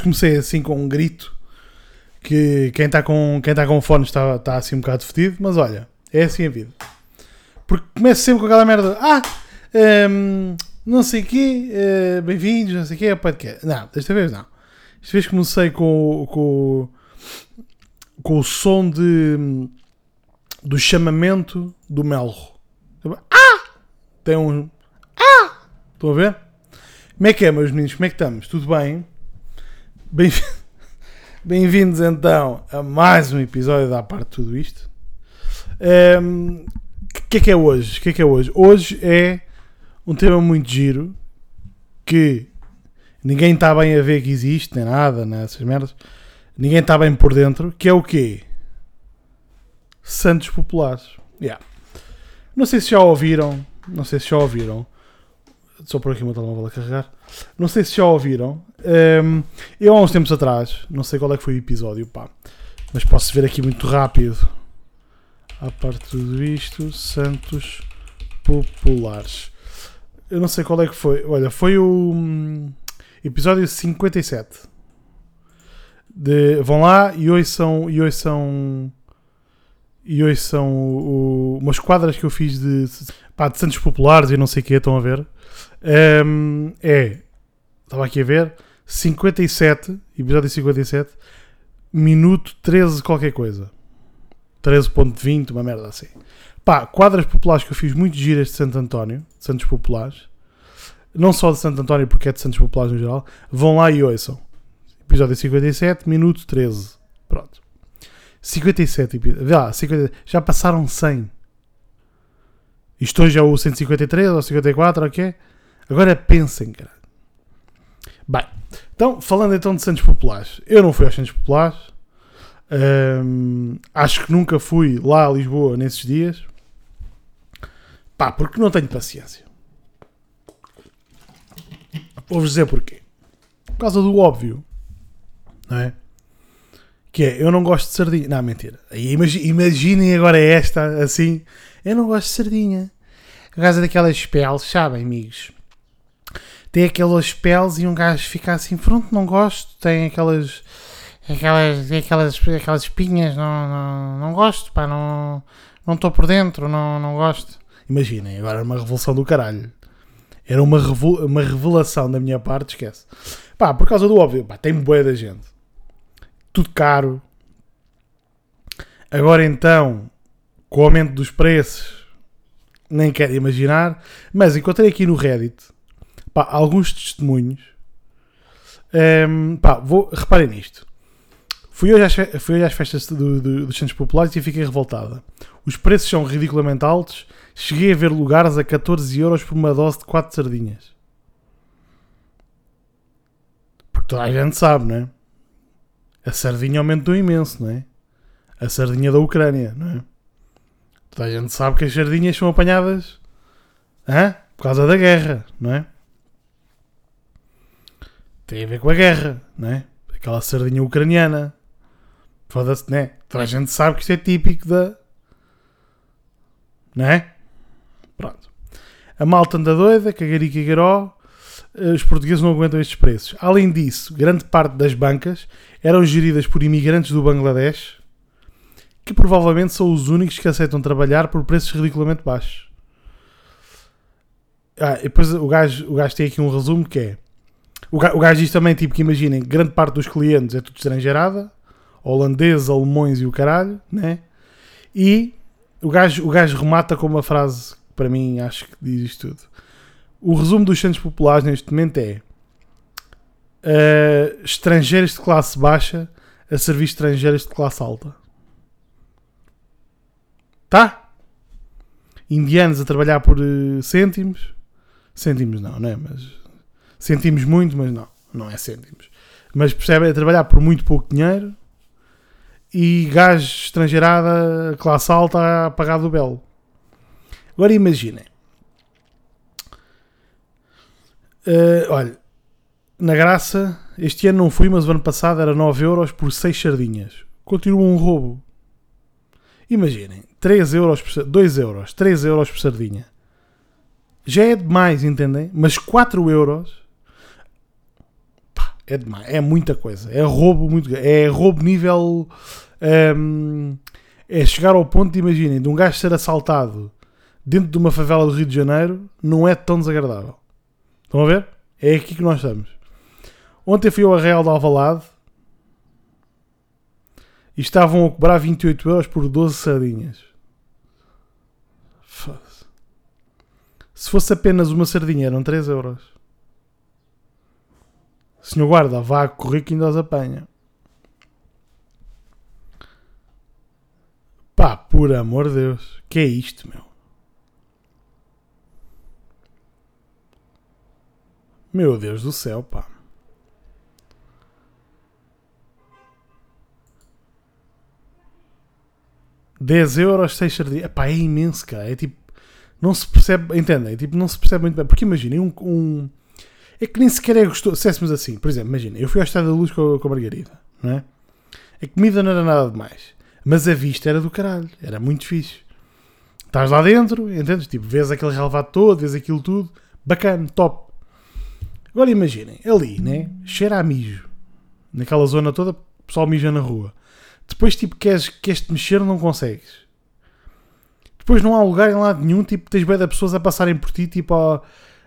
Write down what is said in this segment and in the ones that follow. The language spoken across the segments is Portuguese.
Comecei assim com um grito que quem está com, quem tá com fone está, está assim um bocado fedido, mas olha, é assim a vida. Porque começo sempre com aquela merda. Ah, hum, não sei o quê, eh, bem-vindos, não sei o quê, podcast. Não, desta vez não. Desta vez comecei com, com, com o som de, do chamamento do melro. Ah! Tem um. Ah! Estão a ver? Como é que é, meus meninos? Como é que estamos? Tudo bem? Bem- Bem-vindos então a mais um episódio da parte de tudo isto. Ehm, O que é que é hoje? Que é que é hoje? Hoje é um tema muito giro que ninguém está bem a ver que existe, nem nada, nessas merdas. Ninguém está bem por dentro, que é o quê? Santos Populares. Yeah. Não sei se já ouviram, não sei se já ouviram. Só por aqui o meu telemóvel a carregar. Não sei se já ouviram. Ehm, eu há uns tempos atrás, não sei qual é que foi o episódio, pá, mas posso ver aqui muito rápido. A parte de tudo isto, Santos Populares. Eu não sei qual é que foi. Olha, foi o hum, episódio 57. De, vão lá e ouçam, e ouçam, e ouçam o, o- umas quadras que eu fiz de, pá, de Santos Populares e não sei o que, estão a ver. Hum, é, estava aqui a ver, 57, episódio 57, minuto 13 qualquer coisa. 13.20, uma merda assim. Pá, quadras populares que eu fiz muito giras de Santo António, de Santos Populares. Não só de Santo António, porque é de Santos Populares no geral. Vão lá e ouçam. Episódio 57, minuto 13. Pronto. 57 episódios. Vê lá, 50 já passaram 100. Isto hoje é o 153 ou 54, ok? Agora pensem, cara. Bem, então, falando então de Santos Populares. Eu não fui aos Santos Populares. Hum, acho que nunca fui lá a Lisboa nesses dias. Pá, porque não tenho paciência. Vou-vos dizer porquê. Por causa do óbvio. Não é? Que é, eu não gosto de sardinha. Não, mentira. Imaginem agora esta, assim. Eu não gosto de sardinha. Por causa daquelas peles, sabem, amigos? Tem aquelas peles e um gajo fica assim, pronto, não gosto. Tem aquelas aquelas, aquelas, aquelas espinhas, não, não, não gosto, pá, não não estou por dentro, não, não gosto. Imaginem, agora era uma revolução do caralho. Era uma, uma revelação da minha parte, esquece. Pá, por causa do óbvio, pá, tem boa da gente. Tudo caro. Agora então, com o aumento dos preços, nem quero imaginar, mas encontrei aqui no Reddit, pá, alguns testemunhos. Ehm, pá, vou, reparem nisto. Fui hoje às, fui hoje às festas do- do- dos Santos Populares e fiquei revoltada. Os preços são ridiculamente altos. Cheguei a ver lugares a 14 euros por uma dose de 4 sardinhas. Porque toda a gente sabe, não é? A sardinha aumentou imenso, não é? A sardinha da Ucrânia, não é? Toda a gente sabe que as sardinhas são apanhadas hã? por causa da guerra, não é? Tem a ver com a guerra, não é? Aquela sardinha ucraniana. Foda-se, né? Toda a gente sabe que isto é típico da. Não é? Pronto. A malta anda doida, cagarica e garó. eh, Os portugueses não aguentam estes preços. Além disso, grande parte das bancas eram geridas por imigrantes do Bangladesh, que provavelmente são os únicos que aceitam trabalhar por preços ridiculamente baixos. Ah, e depois o gajo, o gajo tem aqui um resumo que é o ga- o gajo diz também, tipo, que imaginem, grande parte dos clientes é tudo estrangeirada, holandeses, alemães e o caralho, né? E o gajo, o gajo remata com uma frase que para mim acho que diz isto tudo. O resumo dos centros populares neste momento é eh, estrangeiros de classe baixa a servir estrangeiros de classe alta. Tá? Indianos a trabalhar por eh, cêntimos. Cêntimos não, não é? Mas sentimos muito, mas não, não é cêntimos. Mas percebe, é trabalhar por muito pouco dinheiro e gajo estrangeirada, classe alta, a pagar do belo. Agora imaginem. Eh, olha, na graça, este ano não fui, mas o ano passado era 9 euros por 6 sardinhas. Continua um roubo. Imaginem, 3 euros por, sa- 2 euros, 3 euros por sardinha. Já é demais, entendem? Mas 4 euros. É demais. É muita coisa. É roubo muito É roubo nível. hum, é chegar ao ponto de, imaginem, de um gajo ser assaltado dentro de uma favela do Rio de Janeiro não é tão desagradável. Estão a ver? É aqui que nós estamos. Ontem fui ao Arreal de Alvalade e estavam a cobrar 28 euros por 12 sardinhas. Se fosse apenas uma sardinha, eram 3 euros. Senhor guarda, vá correr que ainda os apanha. Pá, por amor de Deus. Que é isto, meu? Meu Deus do céu, pá. Dez euros, 6 sardinhas. Pá, é imenso, cara. É tipo. Não se percebe. Entendem? Tipo, não se percebe muito bem. Porque imaginem, um, um. É que nem sequer é gostoso. Se éssemos assim, por exemplo, imagina, eu fui ao Estado da Luz com, com a Margarida, não é? A comida não era nada demais. Mas a vista era do caralho. Era muito fixe. Estás lá dentro, entendes? Tipo, vês aquele relevado todo, vês aquilo tudo. Bacana, top. Agora imaginem, ali, né? Cheira a mijo. Naquela zona toda, o pessoal mija na rua. Depois, tipo, queres, queres te mexer, não consegues. Depois não há lugar em lado nenhum, tipo, tens bem de pessoas a passarem por ti, tipo,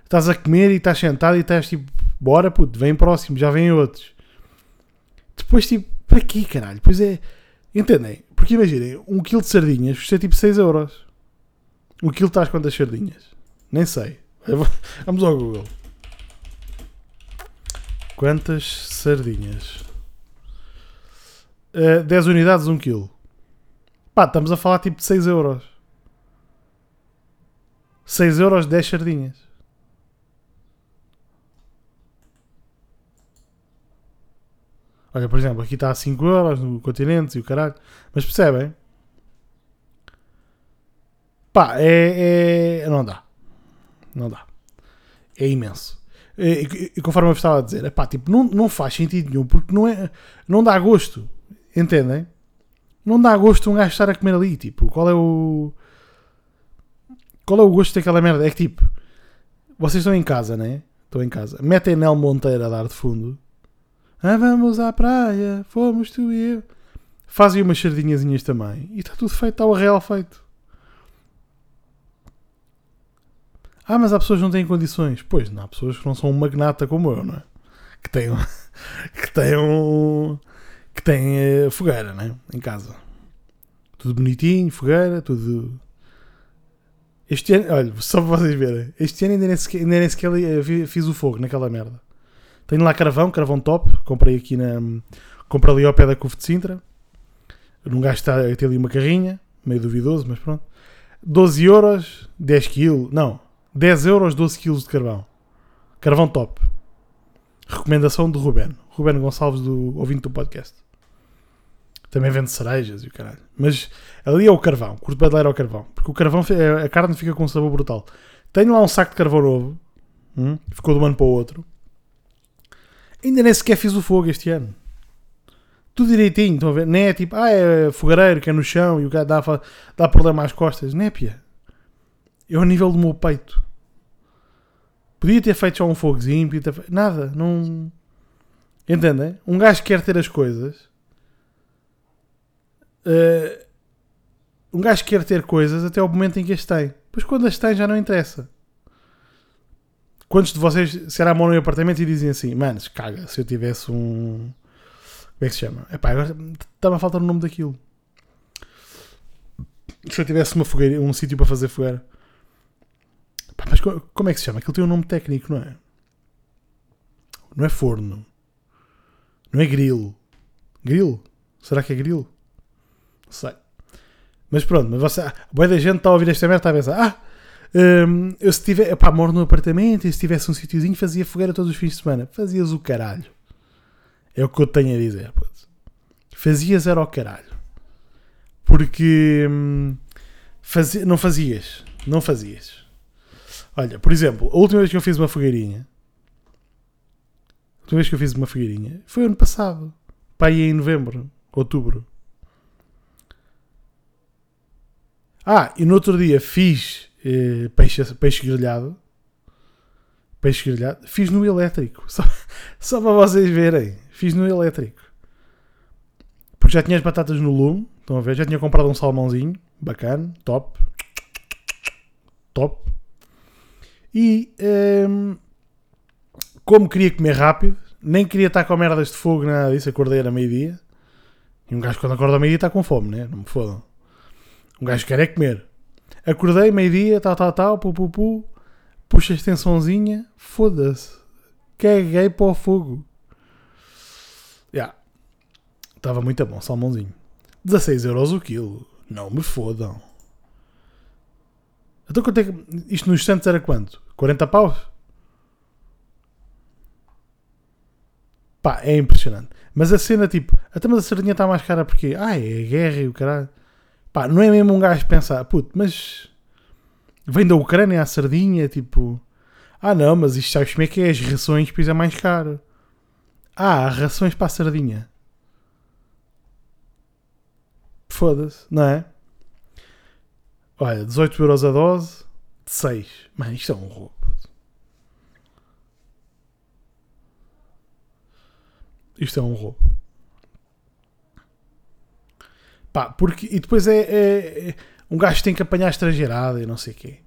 estás a comer e estás sentado e estás tipo, bora puto, vem próximo, já vêm outros. Depois, tipo, para quê, caralho? Pois é, entendem? Porque imaginem, um quilo de sardinhas custa tipo 6 euros. Um quilo estás quantas sardinhas? Nem sei. Vamos ao Google. Quantas sardinhas? Uh, 10 unidades, 1 quilo. Pá, estamos a falar tipo de 6 euros. 6 euros, 10 sardinhas. Olha, por exemplo, aqui está a 5 euros no continente e o caralho. Mas percebem? Pá, é, é, Não dá. Não dá. É imenso. E, e, conforme eu estava a dizer, é pá, tipo, não, não faz sentido nenhum porque não, é, não dá gosto. Entendem? Não dá gosto um gajo estar a comer ali. Tipo, qual é o. Qual é o gosto daquela merda? É que tipo, vocês estão em casa, né? Estão em casa. Metem Nel Monteiro a dar de fundo. Ah, vamos à praia, fomos tu e eu. Fazem umas sardinhazinhas também. E está tudo feito, está o real feito. Ah, mas há pessoas que não têm condições. Pois, não há pessoas que não são um magnata como eu, não é? Que têm, que têm um. que têm uh, fogueira, né? Em casa. Tudo bonitinho, fogueira, tudo. Este ano, olha, só para vocês verem, este ano ainda nem sequer, ainda nem sequer eh, fiz o fogo naquela merda. Tenho lá carvão, carvão top. Comprei aqui na. Comprei ali ao pé da Cove de Sintra. Num gajo está a ter ali uma carrinha, meio duvidoso, mas pronto. 12 euros, 10 kg. Não, 10 euros, 12 kg de carvão. Carvão top. Recomendação de Ruben. Ruben Gonçalves, do ouvinte do podcast. Também vende cerejas e o caralho. Mas ali é o carvão. Curto bem ao carvão. Porque o carvão, a carne fica com um sabor brutal. Tenho lá um saco de carvão novo. Hum, ficou de um ano para o outro. Ainda nem sequer fiz o fogo este ano. Tudo direitinho, estão a ver? Nem é tipo, ah, é fogareiro que é no chão e o cara dá, dá problema às costas. Népia. É ao nível do meu peito. Podia ter feito só um fogozinho, podia ter feito... Nada, não. Entendem? Um gajo quer ter as coisas. Uh, um gajo quer ter coisas até ao momento em que as tem. Depois quando as tem já não interessa. Quantos de vocês se a mão no apartamento e dizem assim, manos, caga, se eu tivesse um. Como é que se chama? Epá, agora estava a faltar o nome daquilo. Se eu tivesse uma fogueira, um sítio para fazer fogueira. Epá, mas como é que se chama? Aquilo tem um nome técnico, não é? Não é forno. Não é grill. Grill? Será que é grill? Não sei. Mas pronto, mas você, boa da gente está a ouvir esta merda está a pensar, ah, um, eu se tiver, pá, moro num apartamento e se tivesse um sítiozinho fazia fogueira todos os fins de semana. Fazias o caralho. É o que eu tenho a dizer. Fazias era o caralho. Porque hum, fazia, não fazias. Não fazias. Olha, por exemplo, a última vez que eu fiz uma fogueirinha. A última vez que eu fiz uma fogueirinha foi ano passado. Pá, em novembro, outubro. Ah, e no outro dia fiz eh, peixe, peixe grelhado. Peixe grelhado. Fiz no elétrico. Só, só para vocês verem. Fiz no elétrico. Porque já tinha as batatas no lume. Estão a ver? Já tinha comprado um salmãozinho. Bacana. Top. Top. E hum, como queria comer rápido, nem queria estar com merdas de fogo, nada disso. Acordei era meio-dia. E um gajo quando acorda ao meio-dia está com fome, né? Não me fodam. Um gajo quer é comer. Acordei meio-dia, tal, tal, tal, pu, pu, pu. Puxa a extensãozinha, foda-se. Caguei para o fogo. Já. Estava muito bom, salmãozinho. 16 euros o quilo. Não me fodam. Então quanto é que... Isto nos Santos era quanto? 40 paus? Pá, é impressionante. Mas a cena, tipo, até mas a sardinha está mais cara porque, ah, é a guerra e o caralho. Pá, não é mesmo um gajo pensar, puto, mas vem da Ucrânia a sardinha, tipo, ah não, mas isto sabes como é que é? As rações depois é mais caro. Ah, rações para a sardinha. Foda-se, não é? Olha, 18 euros a dose, de 6. Mano, isto é um roubo. Isto é um roubo. Pá, porque. E depois é, é, é Um gajo tem que apanhar estrangeirada e não sei o quê.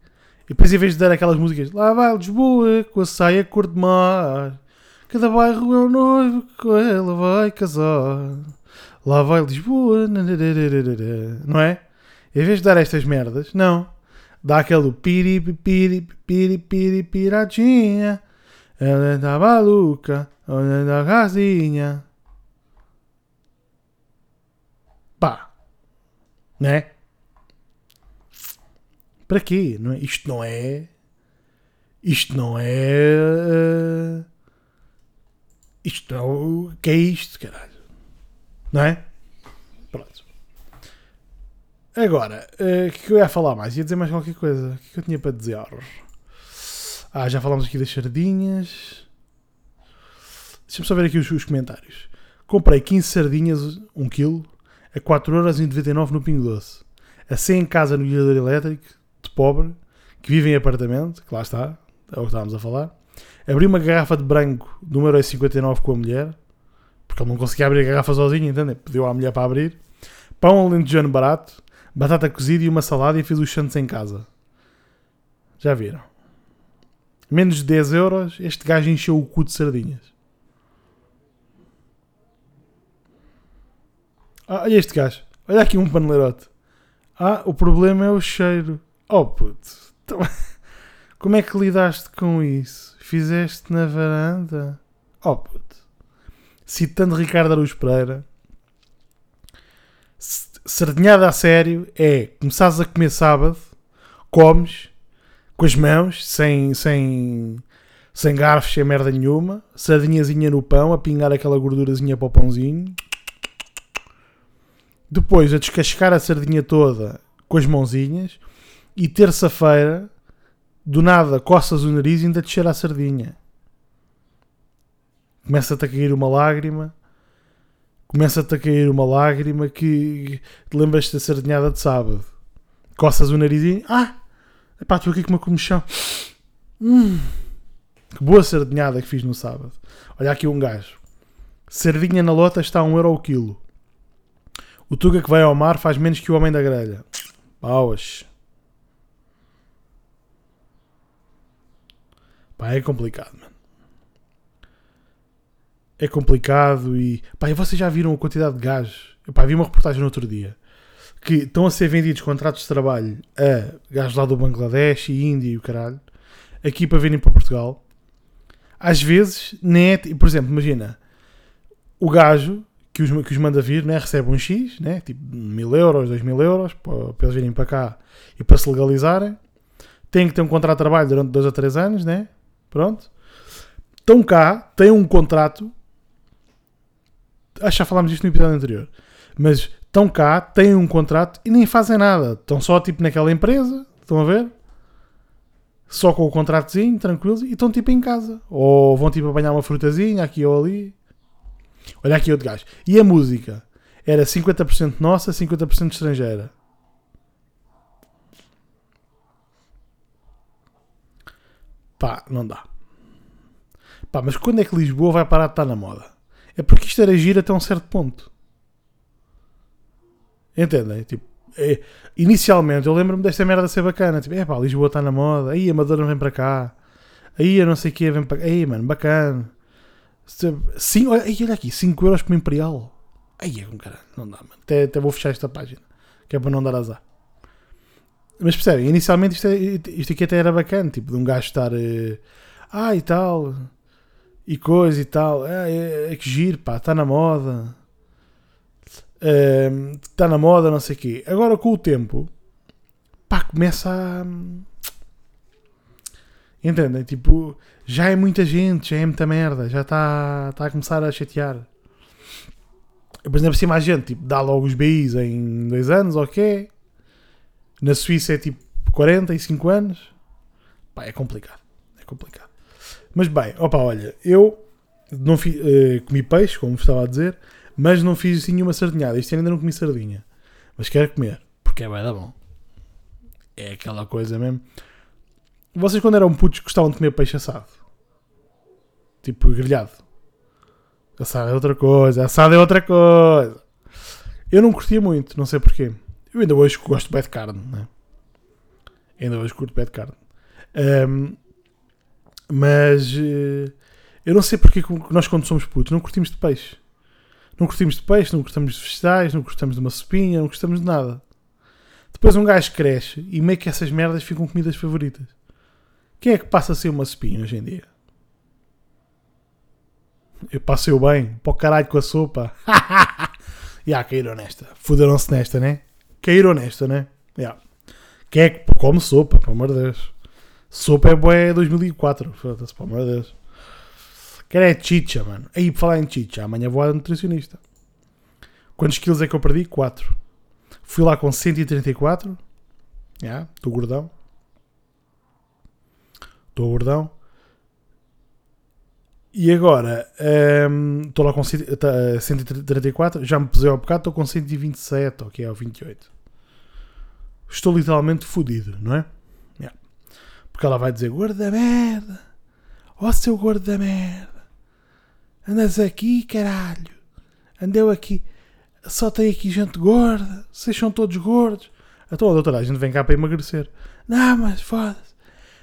E depois, em vez de dar aquelas músicas, lá vai Lisboa com a saia cor de mar, cada bairro é um noivo com ela vai casar. Lá vai Lisboa, não é? Em vez de dar estas merdas, não. Dá aquele piri, piri, piri, piri, piradinha. Ela está maluca, olha da casinha. Pá. Né? Para quê? Não é? Isto não é. Isto não é. Uh, isto não. O que é isto, caralho? Não é? Pronto. Agora, o uh, que eu ia falar mais? Ia dizer mais qualquer coisa. O que eu tinha para dizer? Ah, já falámos aqui das sardinhas. Deixa-me só ver aqui os, os, comentários. Comprei 15 sardinhas, 1 kg, a 4,99€ no Pingo Doce. A 100 em casa no guiador elétrico, de pobre, que vive em apartamento, que lá está, é o que estávamos a falar. Abri uma garrafa de branco de 1,59€ com a mulher, porque ele não conseguia abrir a garrafa sozinho, entende? Pediu à mulher para abrir. Pão alentejano barato, batata cozida e uma salada e fiz os chantes em casa. Já viram? Menos de 10 euros, este gajo encheu o cu de sardinhas. Ah, olha este gajo. Olha aqui um paneleirote. Ah, o problema é o cheiro. Oh puto. Então, como é que lidaste com isso? Fizeste na varanda? Oh puto. Citando Ricardo Aruz Pereira. Sardinhada a sério é começares a comer sábado, comes com as mãos, sem, sem, sem garfos, sem merda nenhuma, sardinhazinha no pão, a pingar aquela gordurazinha para o pãozinho. Depois a descascar a sardinha toda com as mãozinhas e terça-feira, do nada, coças o nariz e ainda descer a sardinha. Começa-te a cair uma lágrima. Começa-te a cair uma lágrima que te lembras da sardinhada de sábado. Coças o narizinho. Ah! Epá, estou aqui com uma comichão. Hum, que boa sardinhada que fiz no sábado. Olha aqui um gajo. Sardinha na lota está a 1 euro o quilo. O Tuga que vai ao mar faz menos que o homem da grelha. Pauas. Pá, é complicado, mano. É complicado e. Pá, e vocês já viram a quantidade de gajos? Pá, vi uma reportagem no outro dia que estão a ser vendidos contratos de trabalho a gajos lá do Bangladesh e Índia e o caralho, aqui para virem para Portugal. Às vezes, nem é. Por exemplo, imagina o gajo que os, que os manda vir né, recebe um X, né, tipo mil euros, dois mil euros, para, para eles virem para cá e para se legalizarem. Tem que ter um contrato de trabalho durante dois ou três anos, né? Pronto. Estão cá, têm um contrato. Acho que já falámos disto no episódio anterior. Mas estão cá, têm um contrato e nem fazem nada. Estão só tipo naquela empresa, estão a ver? Só com o contratozinho, tranquilos, e estão tipo em casa. Ou vão tipo apanhar uma frutazinha aqui ou ali. Olha aqui outro gajo. E a música? Era 50% nossa, 50% estrangeira. Pá, não dá. Pá, mas quando é que Lisboa vai parar de estar na moda? É porque isto era giro até um certo ponto. Entendem? Tipo, é, inicialmente eu lembro-me desta merda ser bacana. Tipo, é pá, Lisboa está na moda. Aí a Madonna vem para cá. Aí a não sei o que vem para cá. Aí, mano, bacana. Sim, olha, olha aqui, 5 euros o Imperial. Aí é com cara, não dá, mano. Até, até vou fechar esta página. Que é para não dar azar. Mas percebem, inicialmente isto, é, isto aqui até era bacana. Tipo, de um gajo estar. Uh, ah, e tal. E coisa e tal. É, é, é que giro, pá, está na moda está na moda, não sei o quê. Agora com o tempo, pá, começa a. Entendem? Tipo, já é muita gente, já é muita merda, já está tá a começar a chatear. Por exemplo, se mais gente, tipo, dá logo os BIs em dois anos, ok. Na Suíça é tipo 45 anos. Pá, é complicado. É complicado. Mas bem, opa, olha, eu não uh, comi peixe, como estava a dizer, mas não fiz assim nenhuma sardinhada. Ano ainda não comi sardinha. Mas quero comer, porque é bem da bom. É aquela coisa mesmo. Vocês quando eram putos gostavam de comer peixe assado? Tipo grelhado. Assado é outra coisa, assado é outra coisa. Eu não curtia muito, não sei porquê. Eu ainda hoje gosto bem de carne, né? Ainda hoje curto bem de carne. Um, mas uh, eu não sei porque nós quando somos putos não curtimos de peixe. Não curtimos de peixe, não gostamos de vegetais, não gostamos de uma sopinha, não gostamos de nada. Depois um gajo cresce e meio que essas merdas ficam comidas favoritas. Quem é que passa a ser uma sopinha hoje em dia? Eu passei bem, para o caralho com a sopa. Ya, caíram nesta. Fuderam-se nesta, né? Caíram nesta, né? Ya. Quem é que come sopa, pelo amor de Deus? Sopa é boé 2004, foda-se, pelo amor de Deus. Quero é chicha, mano. Aí, para falar em chicha, amanhã vou à nutricionista. Quantos quilos é que eu perdi? 4. Fui lá com 134. Já, yeah, gordão. Estou gordão. E agora, um, estou lá com 134. Tá, já me pesei ao bocado, estou com 127, ok, ou 28. Estou literalmente fodido, não é? Yeah. Porque ela vai dizer: gordo da merda. Ó oh, seu gordo da merda. Andas aqui, caralho. Andeu aqui. Só tem aqui gente gorda. Vocês são todos gordos. Então, doutora, a gente vem cá para emagrecer. Não, mas foda-se.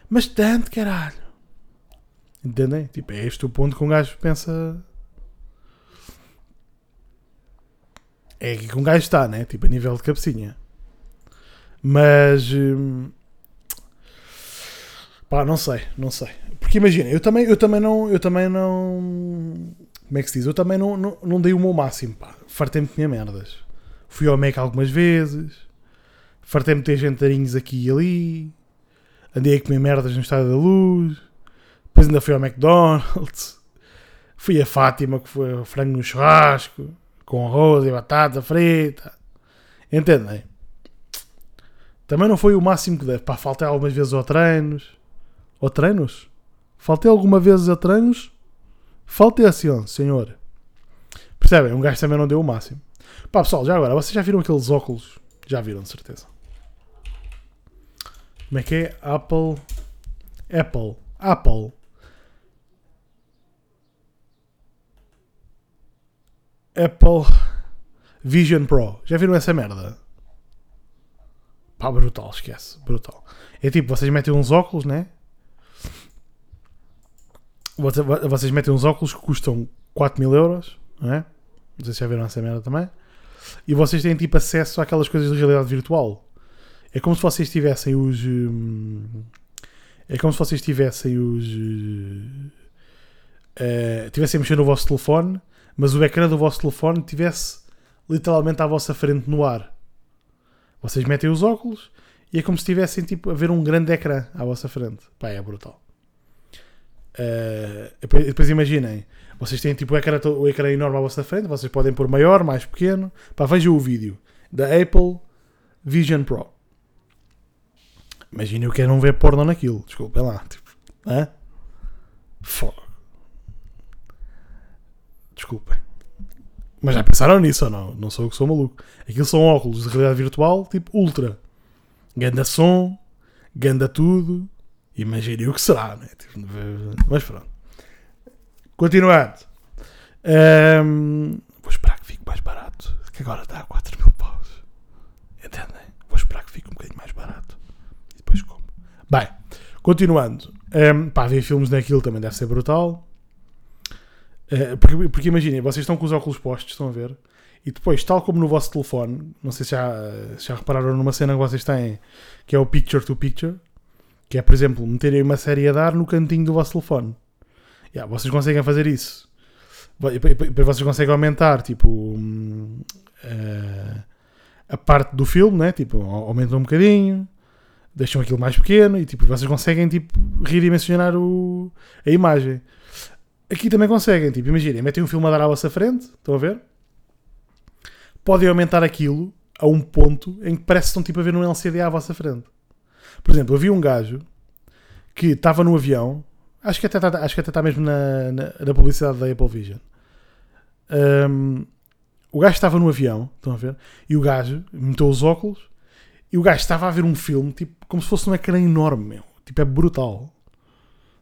Mas tanto, caralho. Entendem? Tipo, é este o ponto que um gajo pensa. É aqui que um gajo está, né? Tipo, a nível de cabecinha. Mas. Hum, pá, não sei, não sei. Porque imagina, eu também, eu também não. Eu também não. Como é que se diz? Eu também não, não, não dei o meu máximo, pá. Fartei-me de comer merdas. Fui ao Mac algumas vezes. Fartei-me de ter jantarinhos aqui e ali. Andei a comer merdas no Estado da Luz. Depois ainda fui ao McDonald's. Fui a Fátima, que foi frango no churrasco. Com arroz e batata frita. Entendem? Também não foi o máximo que deve. Pá, faltei algumas vezes ao treinos. Ou treinos? Faltei alguma vez a treinos? Faltei assim, senhor. Percebem? Um gajo também não deu o máximo. Pá, pessoal, já agora, vocês já viram aqueles óculos? Já viram, de certeza. Como é que é? Apple. Apple. Apple. Apple Vision Pro. Já viram essa merda? Pá, brutal, esquece. Brutal. É tipo, vocês metem uns óculos, né? vocês metem uns óculos que custam 4 mil euros, não é? Não sei se já viram essa merda também. E vocês têm tipo acesso àquelas coisas de realidade virtual. É como se vocês tivessem os. Hum, é como se vocês tivessem os. Uh, tivessem a mexer no vosso telefone, mas o ecrã do vosso telefone tivesse literalmente à vossa frente no ar. Vocês metem os óculos e é como se estivessem tipo, a ver um grande ecrã à vossa frente. Pá, é brutal. Uh, depois imaginem, vocês têm tipo o ecrã, o ecrã enorme à vossa frente, vocês podem pôr maior, mais pequeno. Pá, vejam o vídeo da Apple Vision Pro. Imaginem eu quero não ver porno naquilo, desculpem lá. Tipo, hã? Desculpem. Mas já pensaram nisso ou não? Não sou eu que sou maluco. Aquilo são óculos de realidade virtual, tipo ultra. Ganda som, ganda tudo Imagine o que será, né? Tipo, mas pronto. Continuando. Ahm, vou esperar que fique mais barato. Que agora está a 4 mil paus. Entendem? Vou esperar que fique um bocadinho mais barato. Bem, continuando. Um, pá, ver filmes naquilo também deve ser brutal. Uh, porque, porque imaginem, vocês estão com os óculos postos, estão a ver? E depois, tal como no vosso telefone, não sei se já, se já repararam numa cena que vocês têm, que é o picture to picture, que é, por exemplo, meterem uma série a dar no cantinho do vosso telefone. Yeah, vocês conseguem fazer isso. Depois vocês conseguem aumentar, tipo, uh, a parte do filme, né? Tipo, aumentam um bocadinho, deixam aquilo mais pequeno e tipo, vocês conseguem tipo, redimensionar o, a imagem. Aqui também conseguem, tipo, imaginem, metem um filme a dar à vossa frente, estão a ver? Podem aumentar aquilo a um ponto em que parece que estão tipo a ver um LCD à vossa frente. Por exemplo, eu vi um gajo que estava no avião, acho que até está, acho que até está mesmo na, na, na publicidade da Apple Vision. Um, o gajo estava no avião, estão a ver? E o gajo meteu os óculos e o gajo estava a ver um filme, tipo, como se fosse um ecrã enorme, meu. Tipo, é brutal.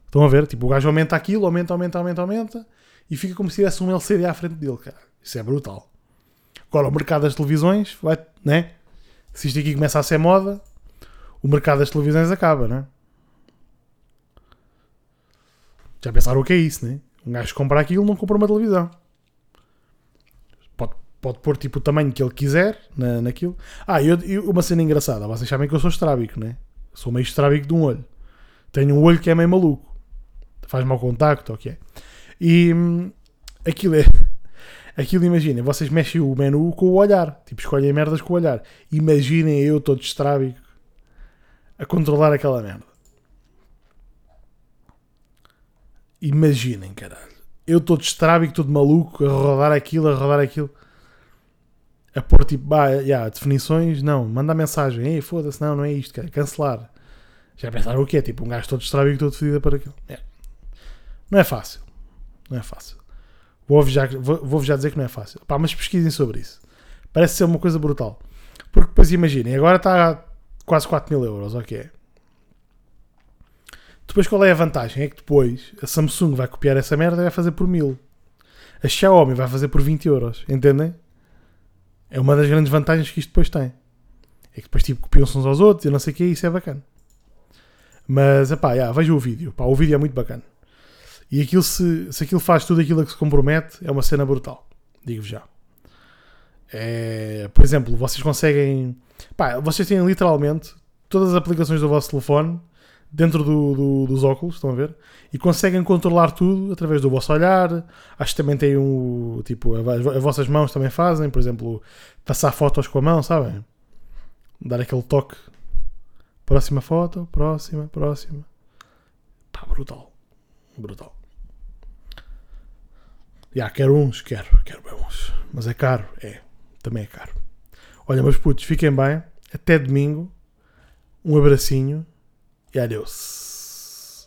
Estão a ver? Tipo, o gajo aumenta aquilo, aumenta, aumenta, aumenta, aumenta e fica como se tivesse um LCD à frente dele, cara. Isso é brutal. Agora, o mercado das televisões, vai, né? Se isto aqui começa a ser moda, o mercado das televisões acaba, né? Já pensaram o que é isso, né? Um gajo compra aquilo, não compra uma televisão pode pôr tipo o tamanho que ele quiser na, naquilo. Ah, e uma cena engraçada, vocês sabem que eu sou estrábico, né? Sou meio estrábico de um olho. Tenho um olho que é meio maluco. Faz mau contacto, ok. E hum, aquilo é. Aquilo, imaginem, vocês mexem o menu com o olhar. Tipo, escolhem merdas com o olhar. Imaginem eu todo estrábico a controlar aquela merda. Imaginem, caralho. Eu todo estrábico, todo maluco, a rodar aquilo, a rodar aquilo a pôr tipo, ah, yeah, definições, não, manda mensagem, ei, foda-se, não, não é isto, cara, cancelar. Já pensaram o que é? Tipo, um gajo todo estrábico, todo fedido para aquilo. É. Não é fácil. Não é fácil. Vou-vos já, vou já dizer que não é fácil. Pá, mas pesquisem sobre isso. Parece ser uma coisa brutal. Porque depois imaginem, agora está quase 4 mil euros, ok. Depois qual é a vantagem? É que depois a Samsung vai copiar essa merda e vai fazer por mil. A Xiaomi vai fazer por 20 euros, entendem? É uma das grandes vantagens que isto depois tem. É que depois tipo, copiam-se uns aos outros e não sei o que, isso é bacana. Mas, pá, yeah, veja o vídeo. O vídeo é muito bacana. E aquilo, se, se aquilo faz tudo aquilo a que se compromete, é uma cena brutal. Digo-vos já. É, por exemplo, vocês conseguem. Vocês têm literalmente todas as aplicações do vosso telefone dentro do, do, dos óculos, estão a ver? E conseguem controlar tudo através do vosso olhar. Acho que também tem um. Tipo, as vossas mãos também fazem, por exemplo, passar fotos com a mão, sabem? Dar aquele toque. Próxima foto, próxima, próxima. Pá, brutal. Brutal. Já, quero uns, quero, quero bem uns. Mas é caro, é. Também é caro. Olha, meus putos, fiquem bem. Até domingo. Um abracinho e adeus.